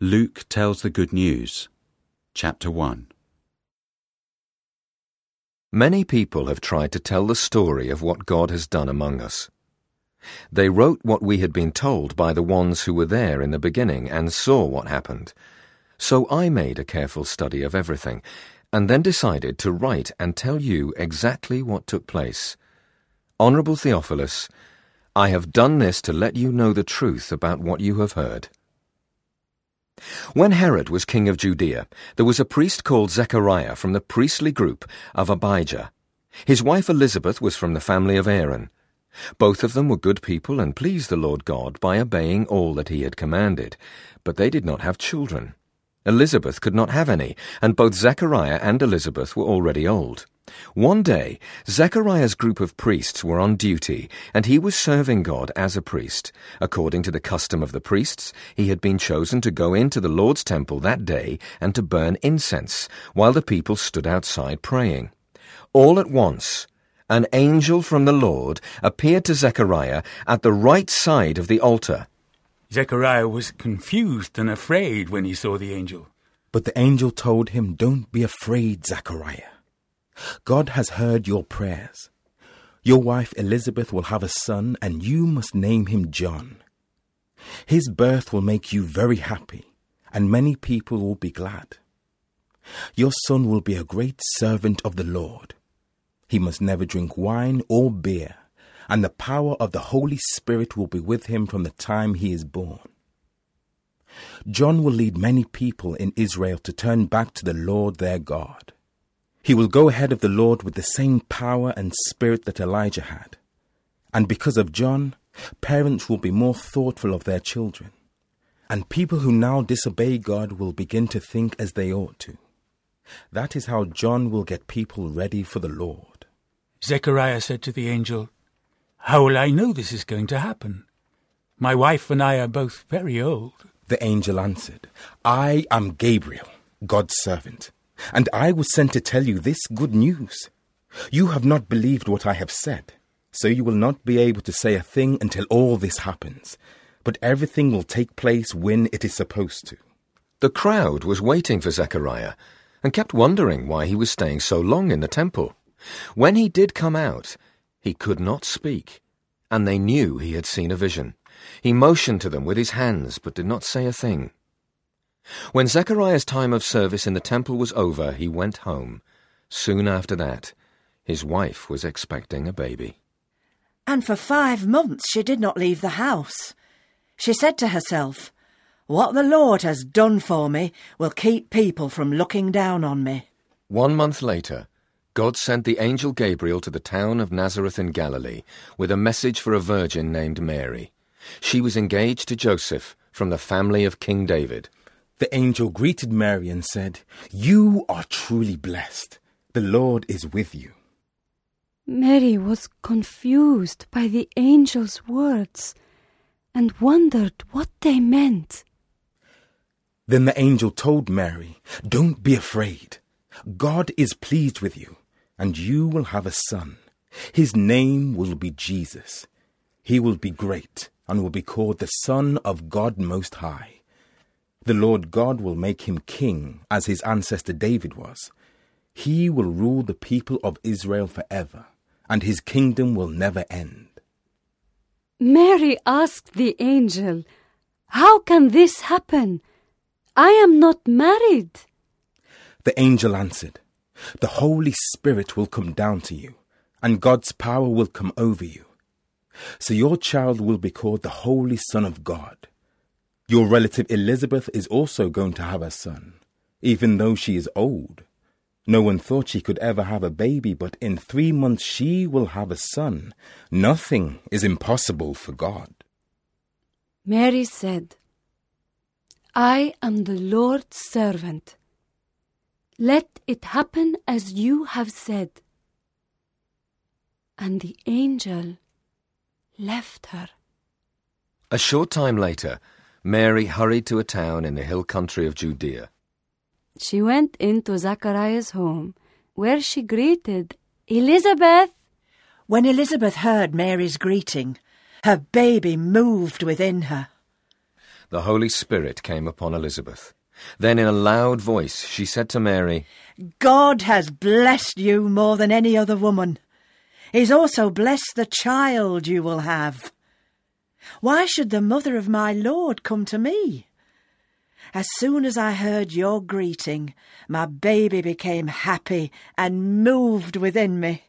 Luke tells the good news. Chapter 1 Many people have tried to tell the story of what God has done among us. They wrote what we had been told by the ones who were there in the beginning and saw what happened. So I made a careful study of everything, and then decided to write and tell you exactly what took place. Honourable Theophilus, I have done this to let you know the truth about what you have heard. When Herod was king of Judea, there was a priest called Zechariah from the priestly group of Abijah. His wife Elizabeth was from the family of Aaron. Both of them were good people and pleased the Lord God by obeying all that he had commanded, but they did not have children. Elizabeth could not have any, and both Zechariah and Elizabeth were already old. One day, Zechariah's group of priests were on duty, and he was serving God as a priest. According to the custom of the priests, he had been chosen to go into the Lord's temple that day and to burn incense, while the people stood outside praying. All at once, an angel from the Lord appeared to Zechariah at the right side of the altar. Zechariah was confused and afraid when he saw the angel. But the angel told him, Don't be afraid, Zechariah. God has heard your prayers. Your wife Elizabeth will have a son, and you must name him John. His birth will make you very happy, and many people will be glad. Your son will be a great servant of the Lord. He must never drink wine or beer, and the power of the Holy Spirit will be with him from the time he is born. John will lead many people in Israel to turn back to the Lord their God. He will go ahead of the Lord with the same power and spirit that Elijah had. And because of John, parents will be more thoughtful of their children. And people who now disobey God will begin to think as they ought to. That is how John will get people ready for the Lord. Zechariah said to the angel, How will I know this is going to happen? My wife and I are both very old. The angel answered, I am Gabriel, God's servant and I was sent to tell you this good news. You have not believed what I have said, so you will not be able to say a thing until all this happens. But everything will take place when it is supposed to. The crowd was waiting for Zechariah and kept wondering why he was staying so long in the temple. When he did come out, he could not speak, and they knew he had seen a vision. He motioned to them with his hands, but did not say a thing. When Zechariah's time of service in the temple was over, he went home. Soon after that, his wife was expecting a baby. And for five months she did not leave the house. She said to herself, What the Lord has done for me will keep people from looking down on me. One month later, God sent the angel Gabriel to the town of Nazareth in Galilee with a message for a virgin named Mary. She was engaged to Joseph from the family of King David. The angel greeted Mary and said, You are truly blessed. The Lord is with you. Mary was confused by the angel's words and wondered what they meant. Then the angel told Mary, Don't be afraid. God is pleased with you, and you will have a son. His name will be Jesus. He will be great and will be called the Son of God Most High. The Lord God will make him king, as his ancestor David was. He will rule the people of Israel forever, and his kingdom will never end. Mary asked the angel, How can this happen? I am not married. The angel answered, The Holy Spirit will come down to you, and God's power will come over you. So your child will be called the Holy Son of God. Your relative Elizabeth is also going to have a son, even though she is old. No one thought she could ever have a baby, but in three months she will have a son. Nothing is impossible for God. Mary said, I am the Lord's servant. Let it happen as you have said. And the angel left her. A short time later, Mary hurried to a town in the hill country of Judea. She went into Zechariah's home, where she greeted Elizabeth. When Elizabeth heard Mary's greeting, her baby moved within her. the Holy Spirit came upon Elizabeth. Then, in a loud voice, she said to Mary, God has blessed you more than any other woman. He's also blessed the child you will have. Why should the mother of my Lord come to me? As soon as I heard your greeting, my baby became happy and moved within me.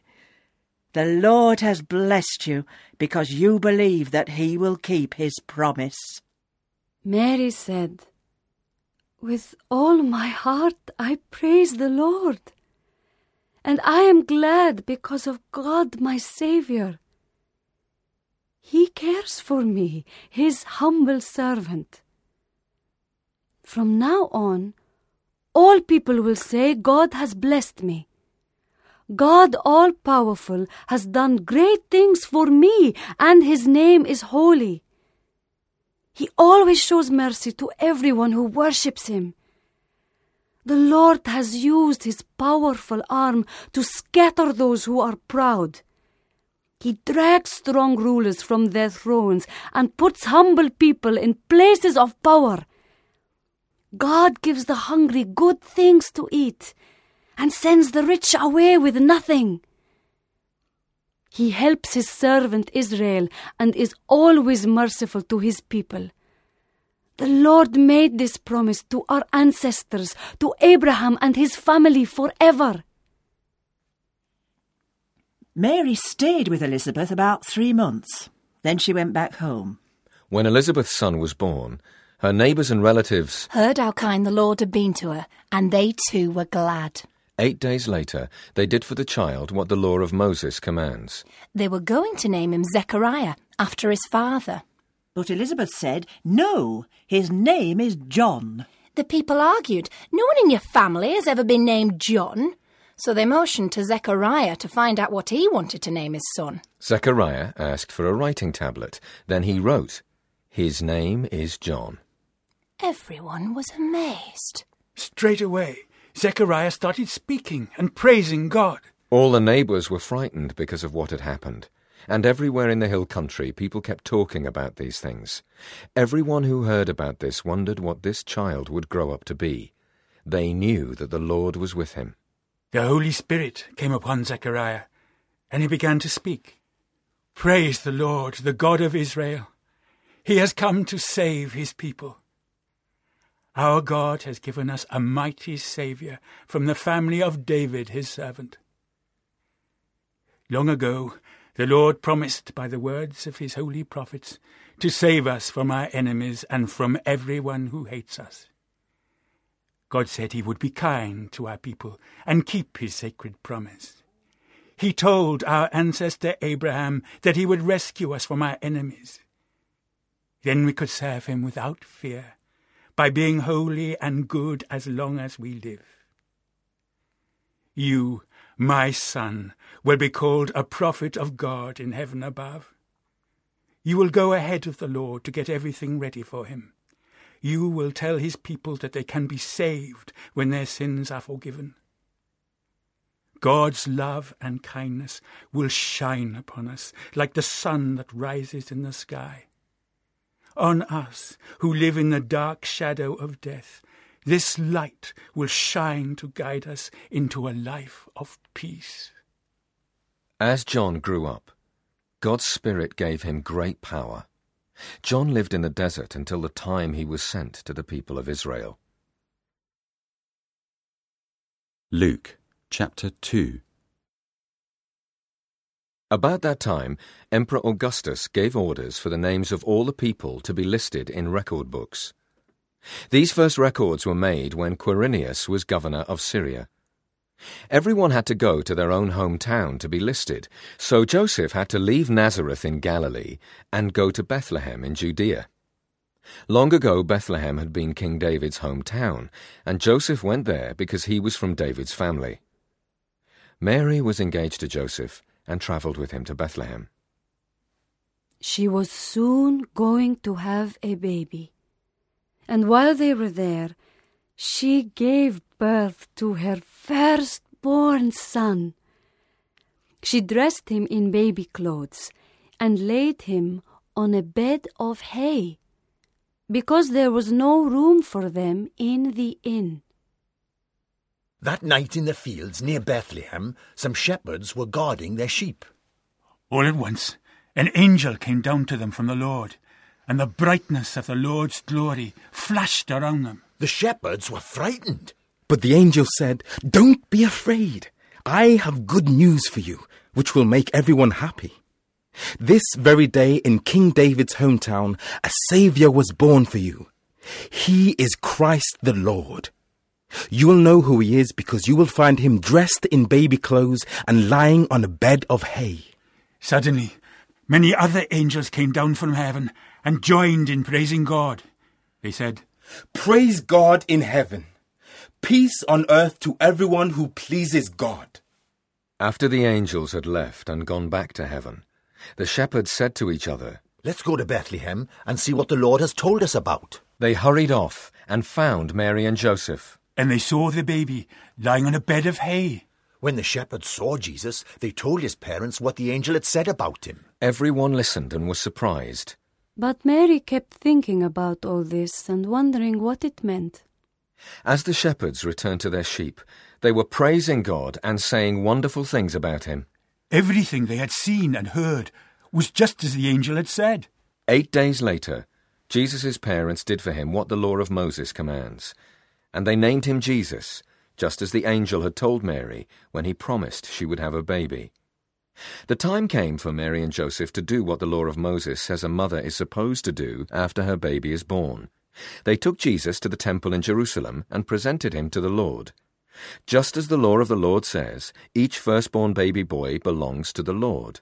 The Lord has blessed you because you believe that he will keep his promise. Mary said, With all my heart I praise the Lord, and I am glad because of God my Saviour. He cares for me, his humble servant. From now on, all people will say, God has blessed me. God all powerful has done great things for me, and his name is holy. He always shows mercy to everyone who worships him. The Lord has used his powerful arm to scatter those who are proud. He drags strong rulers from their thrones and puts humble people in places of power. God gives the hungry good things to eat and sends the rich away with nothing. He helps his servant Israel and is always merciful to his people. The Lord made this promise to our ancestors, to Abraham and his family forever. Mary stayed with Elizabeth about three months. Then she went back home. When Elizabeth's son was born, her neighbours and relatives, heard how kind the Lord had been to her, and they too were glad. eight days later, they did for the child what the law of Moses commands. They were going to name him Zechariah, after his father. But Elizabeth said, No, his name is John. The people argued, No one in your family has ever been named John. So they motioned to Zechariah to find out what he wanted to name his son. Zechariah asked for a writing tablet. Then he wrote, His name is John. Everyone was amazed. Straight away, Zechariah started speaking and praising God. All the neighbours were frightened because of what had happened, and everywhere in the hill country people kept talking about these things. Everyone who heard about this wondered what this child would grow up to be. They knew that the Lord was with him. The Holy Spirit came upon Zechariah, and he began to speak. Praise the Lord, the God of Israel. He has come to save his people. Our God has given us a mighty Saviour from the family of David, his servant. Long ago, the Lord promised by the words of his holy prophets to save us from our enemies and from everyone who hates us. God said he would be kind to our people and keep his sacred promise. He told our ancestor Abraham that he would rescue us from our enemies. Then we could serve him without fear, by being holy and good as long as we live. You, my son, will be called a prophet of God in heaven above. You will go ahead of the Lord to get everything ready for him. You will tell his people that they can be saved when their sins are forgiven. God's love and kindness will shine upon us like the sun that rises in the sky. On us who live in the dark shadow of death, this light will shine to guide us into a life of peace. As John grew up, God's Spirit gave him great power. John lived in the desert until the time he was sent to the people of Israel. Luke chapter 2 About that time, Emperor Augustus gave orders for the names of all the people to be listed in record books. These first records were made when Quirinius was governor of Syria. Everyone had to go to their own hometown to be listed, so Joseph had to leave Nazareth in Galilee and go to Bethlehem in Judea. Long ago, Bethlehem had been King David's hometown, and Joseph went there because he was from David's family. Mary was engaged to Joseph and travelled with him to Bethlehem. She was soon going to have a baby. And while they were there, she gave birth to her firstborn son. She dressed him in baby clothes and laid him on a bed of hay. because there was no room for them in the inn. That night in the fields near Bethlehem, some shepherds were guarding their sheep. All at once, an angel came down to them from the Lord, and the brightness of the Lord's glory flashed around them. The shepherds were frightened. But the angel said, Don't be afraid. I have good news for you, which will make everyone happy. This very day in King David's hometown, a Saviour was born for you. He is Christ the Lord. You will know who he is because you will find him dressed in baby clothes and lying on a bed of hay. Suddenly, many other angels came down from heaven and joined in praising God. They said, Praise God in heaven. Peace on earth to everyone who pleases God. After the angels had left and gone back to heaven, the shepherds said to each other, Let's go to Bethlehem and see what the Lord has told us about. They hurried off and found Mary and Joseph. and they saw the baby lying on a bed of hay. When the shepherds saw Jesus, they told his parents what the angel had said about him. Everyone listened and was surprised. But Mary kept thinking about all this and wondering what it meant. As the shepherds returned to their sheep, they were praising God and saying wonderful things about him. Everything they had seen and heard was just as the angel had said. Eight days later, Jesus' parents did for him what the law of Moses commands, and they named him Jesus, just as the angel had told Mary when he promised she would have a baby. The time came for Mary and Joseph to do what the law of Moses says a mother is supposed to do after her baby is born. They took Jesus to the temple in Jerusalem and presented him to the Lord. Just as the law of the Lord says, each firstborn baby boy belongs to the Lord.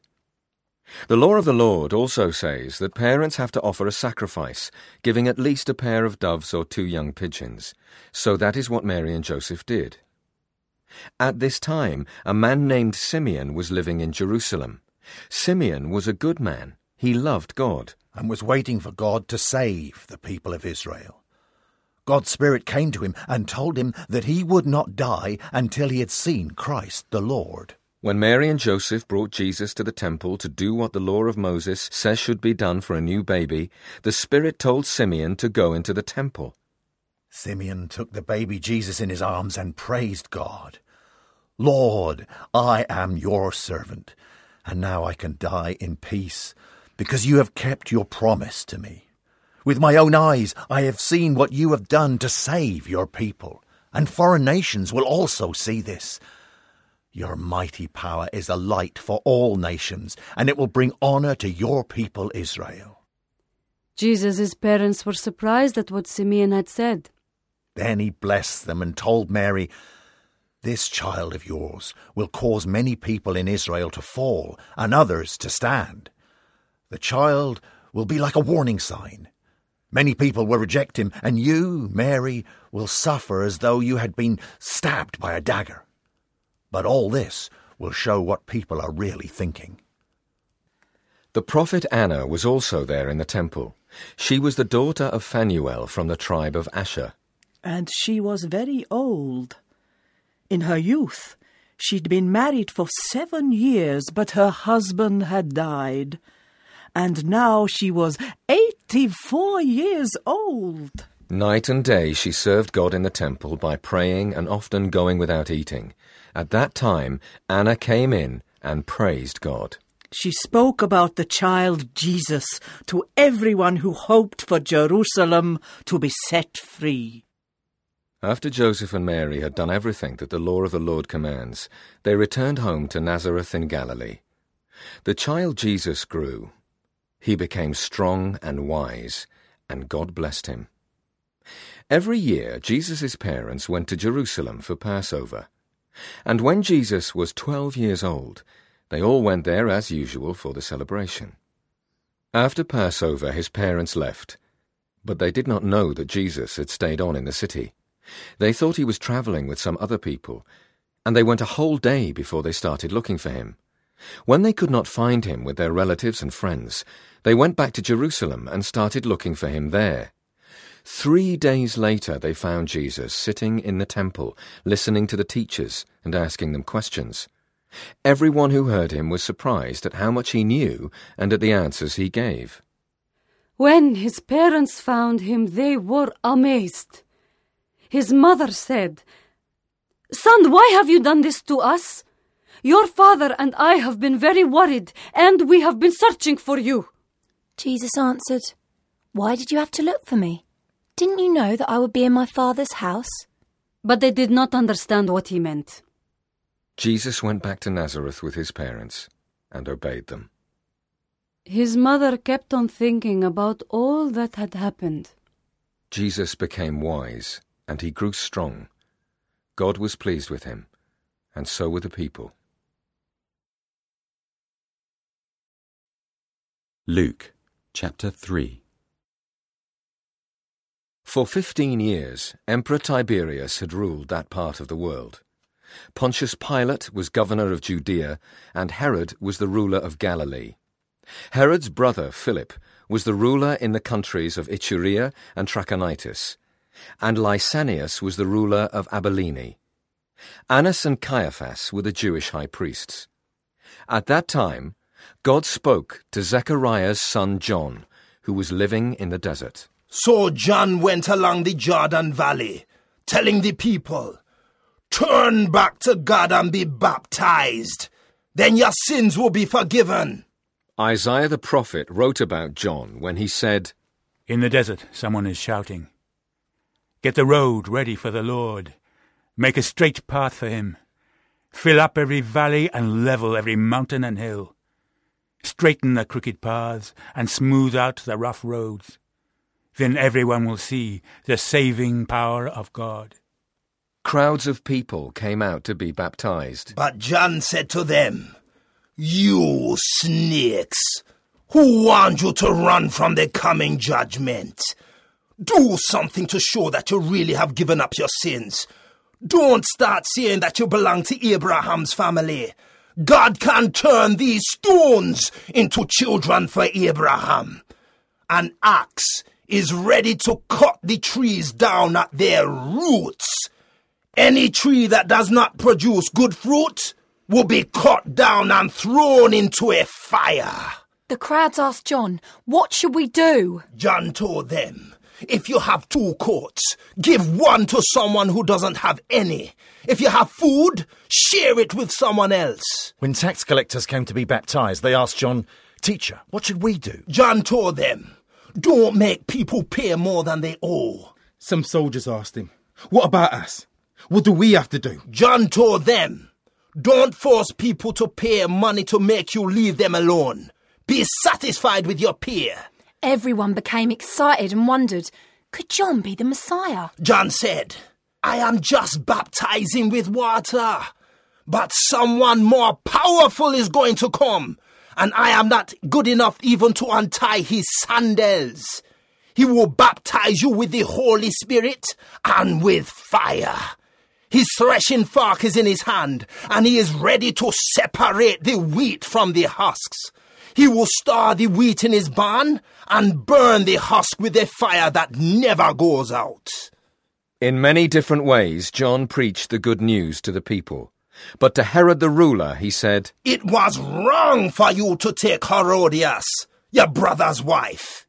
The law of the Lord also says that parents have to offer a sacrifice, giving at least a pair of doves or two young pigeons. So that is what Mary and Joseph did. At this time, a man named Simeon was living in Jerusalem. Simeon was a good man. He loved God. and was waiting for God to save the people of Israel. God's Spirit came to him and told him that he would not die until he had seen Christ the Lord. When Mary and Joseph brought Jesus to the temple to do what the law of Moses says should be done for a new baby, the Spirit told Simeon to go into the temple. Simeon took the baby Jesus in his arms and praised God. Lord, I am your servant, and now I can die in peace, because you have kept your promise to me. With my own eyes I have seen what you have done to save your people, and foreign nations will also see this. Your mighty power is a light for all nations, and it will bring honor to your people Israel. Jesus' parents were surprised at what Simeon had said. Then he blessed them and told Mary, This child of yours will cause many people in Israel to fall and others to stand. The child will be like a warning sign. Many people will reject him, and you, Mary, will suffer as though you had been stabbed by a dagger. But all this will show what people are really thinking. The prophet Anna was also there in the temple. She was the daughter of Phanuel from the tribe of Asher. And she was very old. In her youth, she'd been married for seven years, but her husband had died. And now she was eighty-four years old. Night and day she served God in the temple by praying and often going without eating. At that time, Anna came in and praised God. She spoke about the child Jesus to everyone who hoped for Jerusalem to be set free. After Joseph and Mary had done everything that the law of the Lord commands, they returned home to Nazareth in Galilee. The child Jesus grew. He became strong and wise, and God blessed him. Every year, Jesus' parents went to Jerusalem for Passover. And when Jesus was twelve years old, they all went there as usual for the celebration. After Passover, his parents left, but they did not know that Jesus had stayed on in the city. They thought he was traveling with some other people, and they went a whole day before they started looking for him. When they could not find him with their relatives and friends, they went back to Jerusalem and started looking for him there. Three days later, they found Jesus sitting in the temple, listening to the teachers and asking them questions. Everyone who heard him was surprised at how much he knew and at the answers he gave. When his parents found him, they were amazed. His mother said, Son, why have you done this to us? Your father and I have been very worried, and we have been searching for you. Jesus answered, Why did you have to look for me? Didn't you know that I would be in my Father's house? But they did not understand what he meant. Jesus went back to Nazareth with his parents and obeyed them. His mother kept on thinking about all that had happened. Jesus became wise, and he grew strong. God was pleased with him, and so were the people. Luke chapter 3 For fifteen years, Emperor Tiberius had ruled that part of the world. Pontius Pilate was governor of Judea, and Herod was the ruler of Galilee. Herod's brother Philip was the ruler in the countries of Iturea and Trachonitis, and Lysanias was the ruler of Abilene. Annas and Caiaphas were the Jewish high priests. At that time, God spoke to Zechariah's son John, who was living in the desert. So John went along the Jordan Valley, telling the people, Turn back to God and be baptized. Then your sins will be forgiven. Isaiah the prophet wrote about John when he said, In the desert, someone is shouting, Get the road ready for the Lord. Make a straight path for him. Fill up every valley and level every mountain and hill. Straighten the crooked paths and smooth out the rough roads. Then everyone will see the saving power of God. Crowds of people came out to be baptized. But John said to them, You snakes, who warned you to run from the coming judgment? Do something to show that you really have given up your sins. Don't start saying that you belong to Abraham's family. God can turn these stones into children for Abraham. An axe is ready to cut the trees down at their roots. Any tree that does not produce good fruit will be cut down and thrown into a fire. The crowds asked John, What should we do? John told them, If you have two coats, give one to someone who doesn't have any. If you have food, share it with someone else. When tax collectors came to be baptized, they asked John, Teacher, what should we do? John told them, Don't make people pay more than they owe. Some soldiers asked him, What about us? What do we have to do? John told them, Don't force people to pay money to make you leave them alone. Be satisfied with your pay. Everyone became excited and wondered, Could John be the Messiah? John said, I am just baptizing with water, but someone more powerful is going to come, and I am not good enough even to untie his sandals. He will baptize you with the Holy Spirit and with fire. His threshing fork is in his hand, and he is ready to separate the wheat from the husks. He will stir the wheat in his barn and burn the husk with a fire that never goes out. In many different ways, John preached the good news to the people. But to Herod the ruler, he said, It was wrong for you to take Herodias, your brother's wife.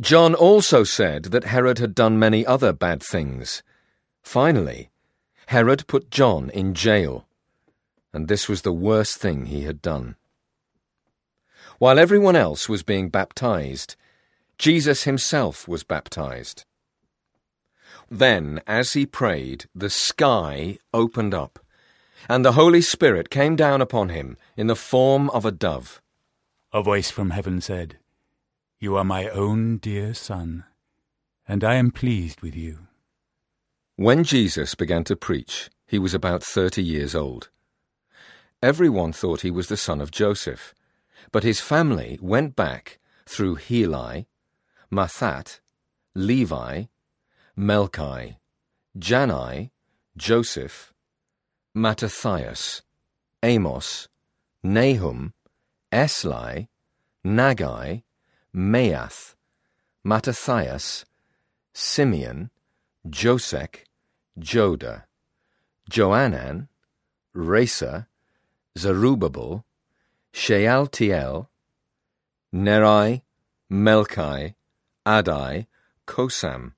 John also said that Herod had done many other bad things. Finally, Herod put John in jail, and this was the worst thing he had done. While everyone else was being baptized, Jesus himself was baptized. Then, as he prayed, the sky opened up, and the Holy Spirit came down upon him in the form of a dove. A voice from heaven said, You are my own dear Son, and I am pleased with you. When Jesus began to preach, he was about thirty years old. Everyone thought he was the son of Joseph, but his family went back through Heli, Matthat, Levi, Melchi, Jannai, Joseph, Mattathias, Amos, Nahum, Esli, Naggai, Maath, Mattathias, Simeon, Josech, Joda, Joanan, Rhesa, Zerubbabel, Shealtiel, Nerai, Melchi, Addi, Cosam,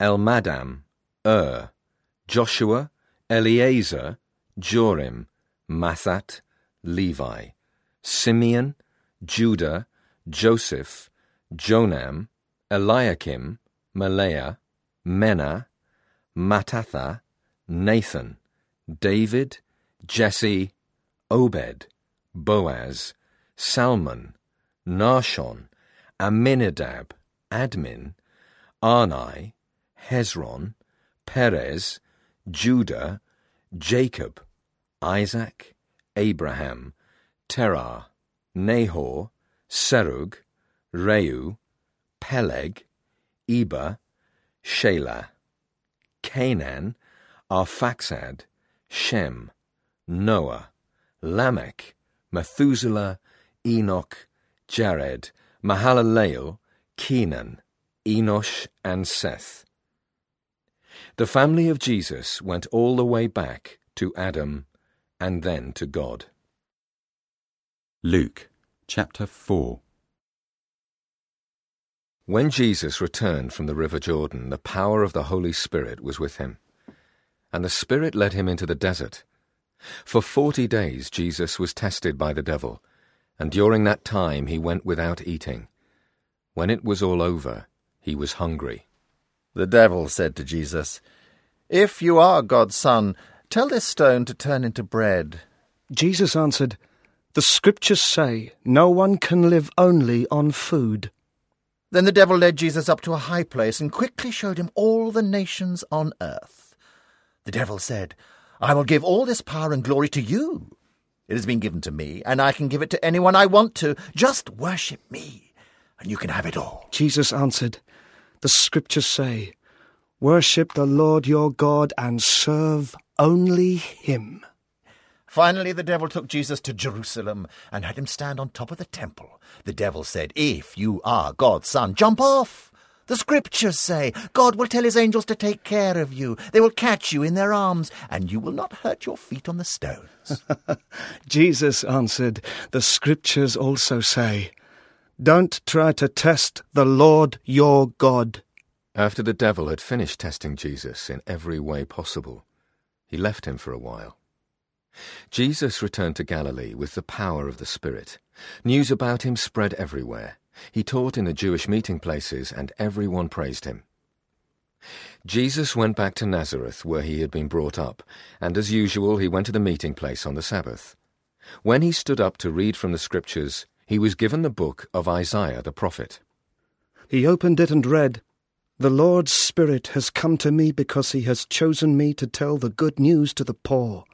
Elmadam, Ur, er, Joshua, Eleazar, Jorim, Matthat, Levi, Simeon, Judah, Joseph, Jonam, Eliakim, Melea, Menna, Mattatha, Nathan, David, Jesse, Obed, Boaz, Salmon, Nahshon, Amminadab, Admin, Arni, Hezron, Perez, Judah, Jacob, Isaac, Abraham, Terah, Nahor, Serug, Reu, Peleg, Eber, Shelah, Cainan, Arphaxad, Shem, Noah, Lamech, Methuselah, Enoch, Jared, Mahalaleel, Kenan, Enosh, and Seth. The family of Jesus went all the way back to Adam and then to God. Luke chapter 4 When Jesus returned from the river Jordan, the power of the Holy Spirit was with him. And the Spirit led him into the desert. For forty days Jesus was tested by the devil, and during that time he went without eating. When it was all over, he was hungry. The devil said to Jesus, If you are God's Son, tell this stone to turn into bread. Jesus answered, The Scriptures say, No one can live only on food. Then the devil led Jesus up to a high place and quickly showed him all the nations on earth. The devil said, I will give all this power and glory to you. It has been given to me, and I can give it to anyone I want to. Just worship me, and you can have it all. Jesus answered, The Scriptures say, Worship the Lord your God and serve only him. Finally, the devil took Jesus to Jerusalem and had him stand on top of the temple. The devil said, If you are God's son, jump off. The scriptures say, God will tell his angels to take care of you. They will catch you in their arms, and you will not hurt your feet on the stones. Jesus answered, The Scriptures also say, Don't try to test the Lord your God. After the devil had finished testing Jesus in every way possible, he left him for a while. Jesus returned to Galilee with the power of the Spirit. News about him spread everywhere. He taught in the Jewish meeting places, and everyone praised him. Jesus went back to Nazareth, where he had been brought up, and as usual he went to the meeting place on the Sabbath. When he stood up to read from the Scriptures, he was given the book of Isaiah the prophet. He opened it and read, The Lord's Spirit has come to me because he has chosen me to tell the good news to the poor.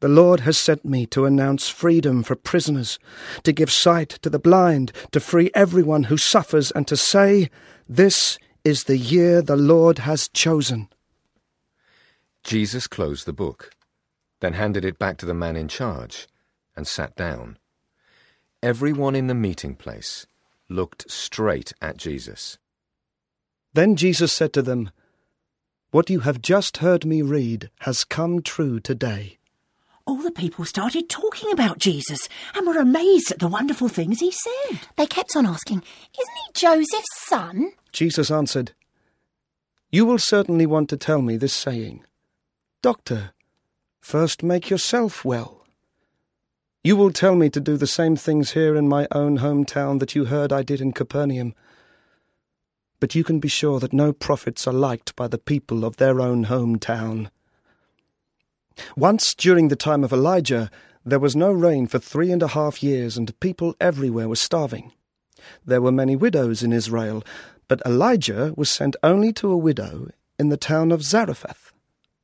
The Lord has sent me to announce freedom for prisoners, to give sight to the blind, to free everyone who suffers, and to say, This is the year the Lord has chosen. Jesus closed the book, then handed it back to the man in charge, and sat down. Everyone in the meeting place looked straight at Jesus. Then Jesus said to them, What you have just heard me read has come true today. All the people started talking about Jesus and were amazed at the wonderful things he said. They kept on asking, Isn't he Joseph's son? Jesus answered, You will certainly want to tell me this saying, Doctor, first make yourself well. You will tell me to do the same things here in my own hometown that you heard I did in Capernaum. But you can be sure that no prophets are liked by the people of their own hometown. Once during the time of Elijah, there was no rain for three and a half years, and people everywhere were starving. There were many widows in Israel, but Elijah was sent only to a widow in the town of Zarephath,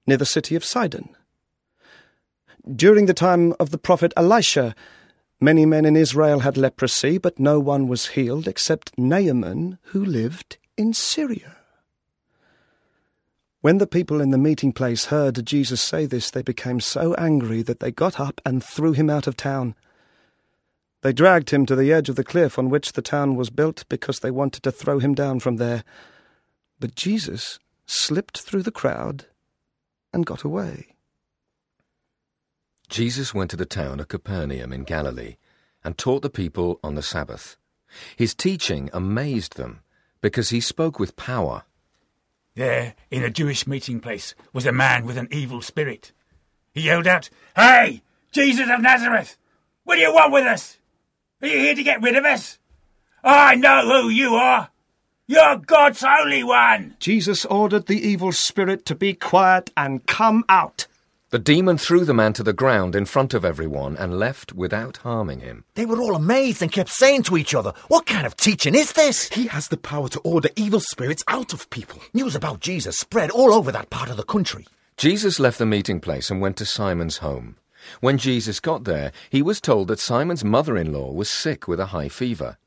near the city of Sidon. During the time of the prophet Elisha, many men in Israel had leprosy, but no one was healed except Naaman, who lived in Syria. When the people in the meeting place heard Jesus say this, they became so angry that they got up and threw him out of town. They dragged him to the edge of the cliff on which the town was built because they wanted to throw him down from there. But Jesus slipped through the crowd and got away. Jesus went to the town of Capernaum in Galilee and taught the people on the Sabbath. His teaching amazed them because he spoke with power. There, in a Jewish meeting place, was a man with an evil spirit. He yelled out, Hey, Jesus of Nazareth! What do you want with us? Are you here to get rid of us? I know who you are! You're God's Holy One! Jesus ordered the evil spirit to be quiet and come out. The demon threw the man to the ground in front of everyone and left without harming him. They were all amazed and kept saying to each other, What kind of teaching is this? He has the power to order evil spirits out of people. News about Jesus spread all over that part of the country. Jesus left the meeting place and went to Simon's home. When Jesus got there, he was told that Simon's mother in law was sick with a high fever.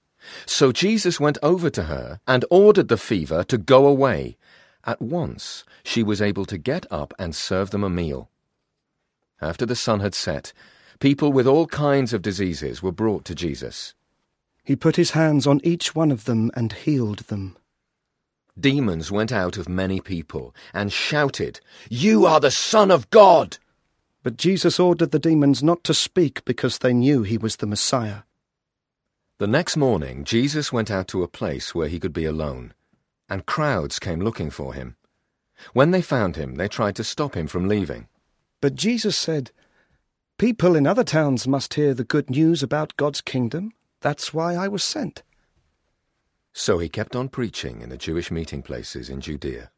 So Jesus went over to her and ordered the fever to go away. At once she was able to get up and serve them a meal. After the sun had set, people with all kinds of diseases were brought to Jesus. He put his hands on each one of them and healed them. Demons went out of many people and shouted, You are the Son of God! But Jesus ordered the demons not to speak because they knew he was the Messiah. The next morning, Jesus went out to a place where he could be alone, and crowds came looking for him. When they found him, they tried to stop him from leaving. But Jesus said, People in other towns must hear the good news about God's kingdom. That's why I was sent. So he kept on preaching in the Jewish meeting places in Judea.